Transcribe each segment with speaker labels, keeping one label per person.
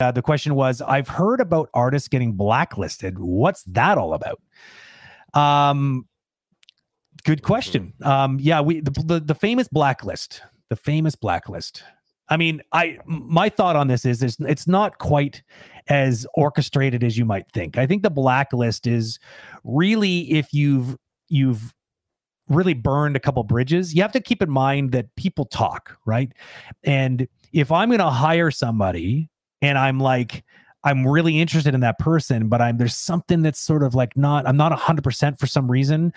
Speaker 1: uh, the question was I've heard about artists getting blacklisted. What's that all about? Um, good question. Um, yeah, we the, the the famous blacklist, the famous blacklist. I mean, I my thought on this is, is it's not quite as orchestrated as you might think. I think the blacklist is really if you've you've really burned a couple bridges. You have to keep in mind that people talk, right? And if I'm going to hire somebody and I'm like I'm really interested in that person, but I'm there's something that's sort of like not I'm not 100% for some reason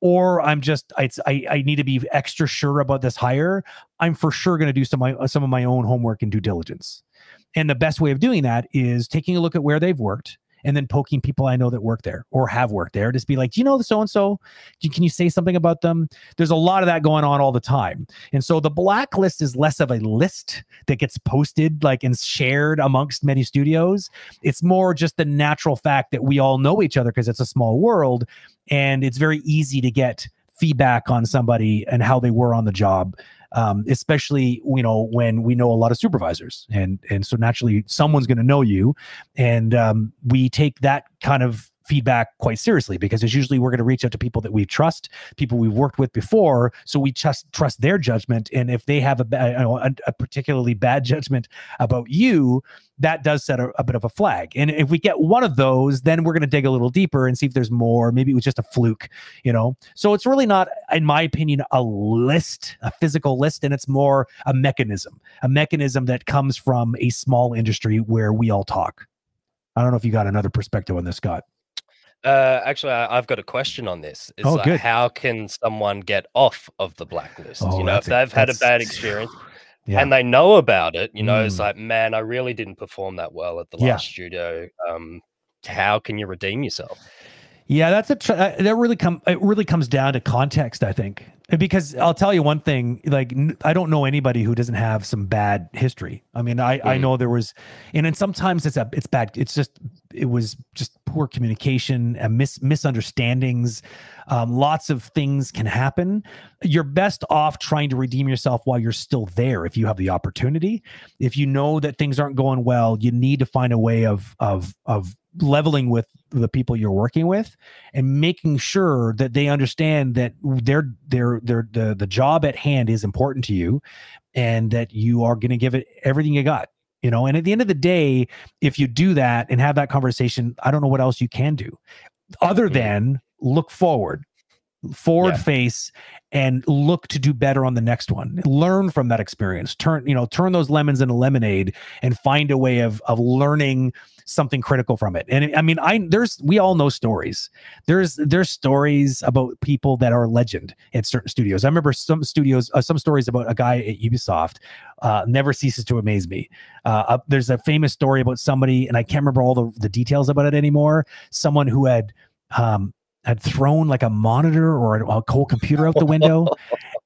Speaker 1: or I'm just I I, I need to be extra sure about this hire. I'm for sure going to do some my, some of my own homework and due diligence. And the best way of doing that is taking a look at where they've worked and then poking people I know that work there or have worked there. Just be like, do you know the so and so? Can you say something about them? There's a lot of that going on all the time. And so the blacklist is less of a list that gets posted like and shared amongst many studios. It's more just the natural fact that we all know each other because it's a small world and it's very easy to get feedback on somebody and how they were on the job um, especially you know when we know a lot of supervisors and and so naturally someone's going to know you. And um, we take that kind of feedback quite seriously because it's usually we're going to reach out to people that we trust, people we've worked with before, so we just trust their judgment. And if they have a, a, a particularly bad judgment about you, that does set a, a, bit of a flag. And if we get one of those, then we're going to dig a little deeper and see if there's more. Maybe it was just a fluke, you know. So it's really not, in my opinion, a list, a physical list, and it's more a mechanism, a mechanism that comes from a small industry where we all talk. I don't know if you got another perspective on this, Scott.
Speaker 2: Uh, actually, I, have got a question on this. It's
Speaker 1: oh,
Speaker 2: like,
Speaker 1: good.
Speaker 2: How can someone get off of the blacklist?
Speaker 1: Oh,
Speaker 2: you know, if they've
Speaker 1: a,
Speaker 2: had a bad experience
Speaker 1: yeah.
Speaker 2: and they know about it, you know,
Speaker 1: Mm.
Speaker 2: it's like, man, I really didn't perform that well at the
Speaker 1: Yeah.
Speaker 2: last studio. Um, how can you redeem yourself?
Speaker 1: Yeah, that's a tr- uh, that really come it really comes down to context, I think. Because I'll tell you one thing, like n- I don't know anybody who doesn't have some bad history. I mean, I I
Speaker 2: Mm.
Speaker 1: know there was and then sometimes it's a it's bad it's just it was just poor communication and mis- misunderstandings. Um, lots of things can happen. You're best off trying to redeem yourself while you're still there if you have the opportunity. If you know that things aren't going well, you need to find a way of of of leveling with the people you're working with and making sure that they understand that their their their the the job at hand is important to you and that you are going to give it everything you got you know and at the end of the day if you do that and have that conversation i don't know what else you can do other
Speaker 2: Mhm.
Speaker 1: than look forward forward
Speaker 2: Yeah.
Speaker 1: face and look to do better on the next one. Learn from that experience. Turn you know turn those lemons into lemonade and find a way of of learning something critical from it. And i mean i there's we all know stories. There's there's stories about people that are legend at certain studios. I remember some studios uh, some stories about a guy at ubisoft uh, never ceases to amaze me. Uh, uh, there's a famous story about somebody and i can't remember all the, the details about it anymore. Someone who had um had thrown like a monitor or a, a whole computer out the window.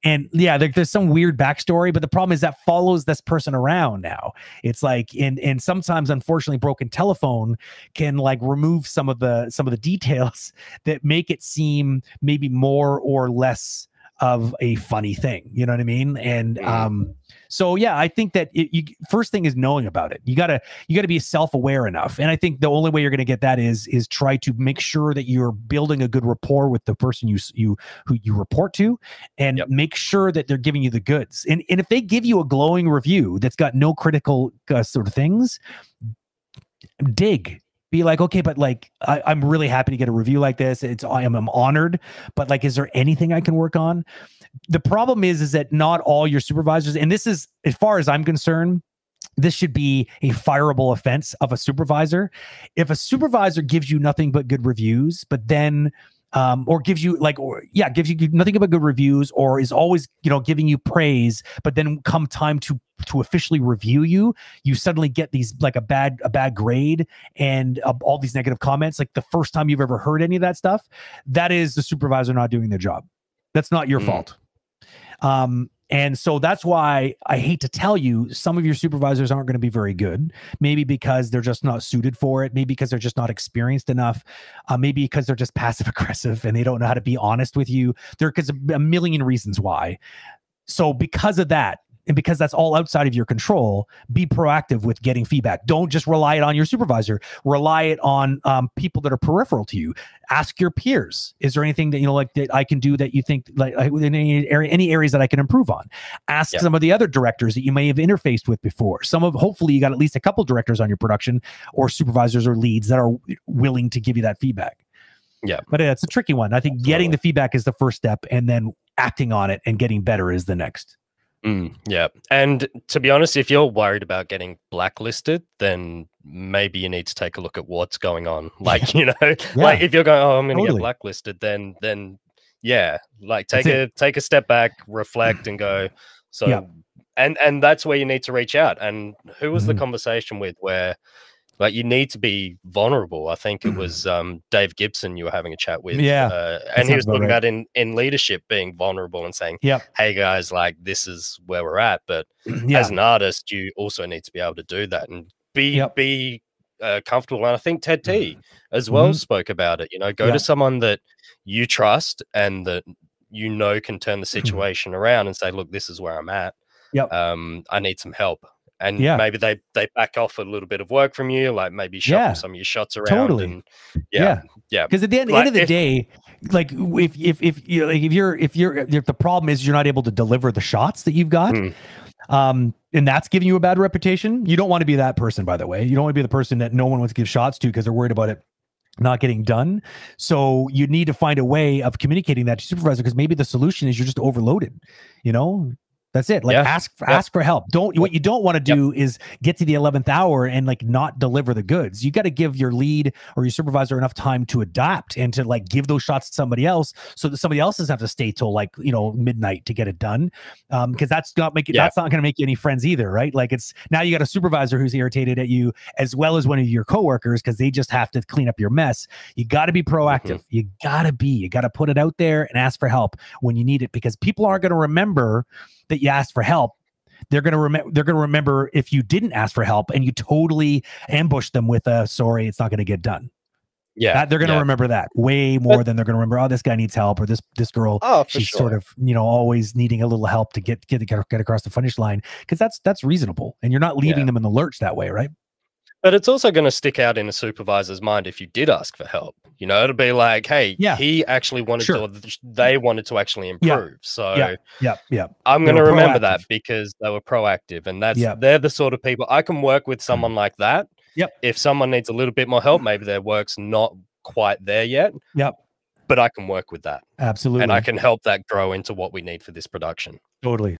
Speaker 1: And yeah there, there's some weird backstory but the problem is that follows this person around now. It's like and and sometimes unfortunately broken telephone can like remove some of the some of the details that make it seem maybe more or less of a funny thing you know what i mean? And um so yeah i think that it, you first thing is knowing about it. You gotta you gotta be self-aware enough. And i think the only way you're gonna get that is is try to make sure that you're building a good rapport with the person you you who you report to and
Speaker 2: Yep.
Speaker 1: make sure that they're giving you the goods. And, and if they give you a glowing review that's got no critical uh, sort of things dig be like okay but like I, i'm really happy to get a review like this. It's I am I'm honored but like is there anything i can work on? The problem is is that not all your supervisors and this is as far as i'm concerned this should be a fireable offense of a supervisor. If a supervisor gives you nothing but good reviews but then um, or gives you like or yeah gives you nothing but good reviews or is always you know giving you praise but then come time to to officially review you you suddenly get these like a bad a bad grade and uh, all these negative comments like the first time you've ever heard any of that stuff that is the supervisor not doing their job that's not your
Speaker 2: Mm.
Speaker 1: fault um and so that's why I hate to tell you, some of your supervisors aren't going to be very good. Maybe because they're just not suited for it. Maybe because they're just not experienced enough. Uh, maybe because they're just passive aggressive and they don't know how to be honest with you. There because a million reasons why. So because of that, and because that's all outside of your control, be proactive with getting feedback. Don't just rely it on your supervisor. Rely it on um, people that are peripheral to you. Ask your peers. Is there anything that you know, like that I can do that you think like in any area, any areas that I can improve on? Ask
Speaker 2: Yeah.
Speaker 1: some of the other directors that you may have interfaced with before. Some of hopefully you got at least a couple directors on your production or supervisors or leads that are willing to give you that feedback.
Speaker 2: Yeah.
Speaker 1: but it's a tricky one. I think getting the feedback is the first step, and then acting on it and getting better is the next.
Speaker 2: Mm, yeah. And to be honest, if you're worried about getting blacklisted, then maybe you need to take a look at what's going on. Like, you know, like if you're going, oh, I'm going to
Speaker 1: Totally.
Speaker 2: get blacklisted, then, then yeah, like
Speaker 1: That's
Speaker 2: take a, take a step back, reflect and go, so,
Speaker 1: Yeah.
Speaker 2: and, and that's where you need to reach out. And who was
Speaker 1: Mhm.
Speaker 2: the conversation with where, like you need to be vulnerable. I think it was um, Dave Gibson you were having a chat with.
Speaker 1: Yeah,
Speaker 2: uh, and he was
Speaker 1: about
Speaker 2: talking
Speaker 1: right.
Speaker 2: about in in leadership being vulnerable and saying,
Speaker 1: Yep.
Speaker 2: "Hey guys, like this is where we're at." But
Speaker 1: Yeah.
Speaker 2: as an artist, you also need to be able to do that and be
Speaker 1: Yep.
Speaker 2: be uh, comfortable. And I think Ted T as well
Speaker 1: Mhm.
Speaker 2: spoke about it. You know, go
Speaker 1: Yeah.
Speaker 2: to someone that you trust and that you know can turn the
Speaker 1: Mm-hmm.
Speaker 2: situation around and say, "Look, this is where I'm at.
Speaker 1: Yep.
Speaker 2: Um, I need some help." And
Speaker 1: Yeah.
Speaker 2: maybe they they back off a little bit of work from you, like maybe shuffle
Speaker 1: Yeah.
Speaker 2: some of your shots around.
Speaker 1: Totally.
Speaker 2: And yeah, yeah.
Speaker 1: Because at the end,
Speaker 2: Like,
Speaker 1: end of the
Speaker 2: if-
Speaker 1: day, like if if if you like if you're if you're if the problem is you're not able to deliver the shots that you've got,
Speaker 2: Mm.
Speaker 1: um, and that's giving you a bad reputation, you don't want to be that person. By the way, you don't want to be the person that no one wants to give shots to because they're worried about it not getting done. So you need to find a way of communicating that to supervisor because maybe the solution is you're just overloaded. You know, that's it. Like
Speaker 2: Yeah.
Speaker 1: ask
Speaker 2: Yep.
Speaker 1: ask for help. Don't what you don't want to do is get to the eleventh hour and like not deliver the goods. You got to give your lead or your supervisor enough time to adapt and to like give those shots to somebody else so that somebody else doesn't have to stay till like you know midnight to get it done. Um, because that's not making
Speaker 2: Yeah.
Speaker 1: that's not going to make you any friends either, right? Like it's now you got a supervisor who's irritated at you as well as one of your coworkers because they just have to clean up your mess. You got to be proactive. You got to be. You got to put it out there and ask for help when you need it because people aren't going to remember that you asked for help. They're gonna remember. They're gonna remember if you didn't ask for help and you totally ambushed them with a sorry, it's not gonna get done.
Speaker 2: Yeah,
Speaker 1: That, they're gonna
Speaker 2: yeah.
Speaker 1: remember that way more than they're gonna remember. Oh, this guy needs help, or this this girl
Speaker 2: Oh,
Speaker 1: she's
Speaker 2: sure.
Speaker 1: sort of you know always needing a little help to get get get, get across the finish line because that's that's reasonable and you're not leaving
Speaker 2: Yeah.
Speaker 1: them in the lurch that way, right?
Speaker 2: But it's also going to stick out in a supervisor's mind if you did ask for help. You know, it'll be like, hey,
Speaker 1: Yeah.
Speaker 2: he actually wanted
Speaker 1: Sure.
Speaker 2: to, or they wanted to actually
Speaker 1: Yeah.
Speaker 2: improve. So
Speaker 1: Yeah. Yeah, yeah,
Speaker 2: I'm going to remember that because they were proactive. And that's,
Speaker 1: Yeah.
Speaker 2: they're the sort of people I can work with someone like that.
Speaker 1: Yep.
Speaker 2: If someone needs a little bit more help, maybe their work's not quite there yet.
Speaker 1: Yep.
Speaker 2: But I can work with that
Speaker 1: absolutely,
Speaker 2: and I can help that grow into what we need for this production.
Speaker 1: totally.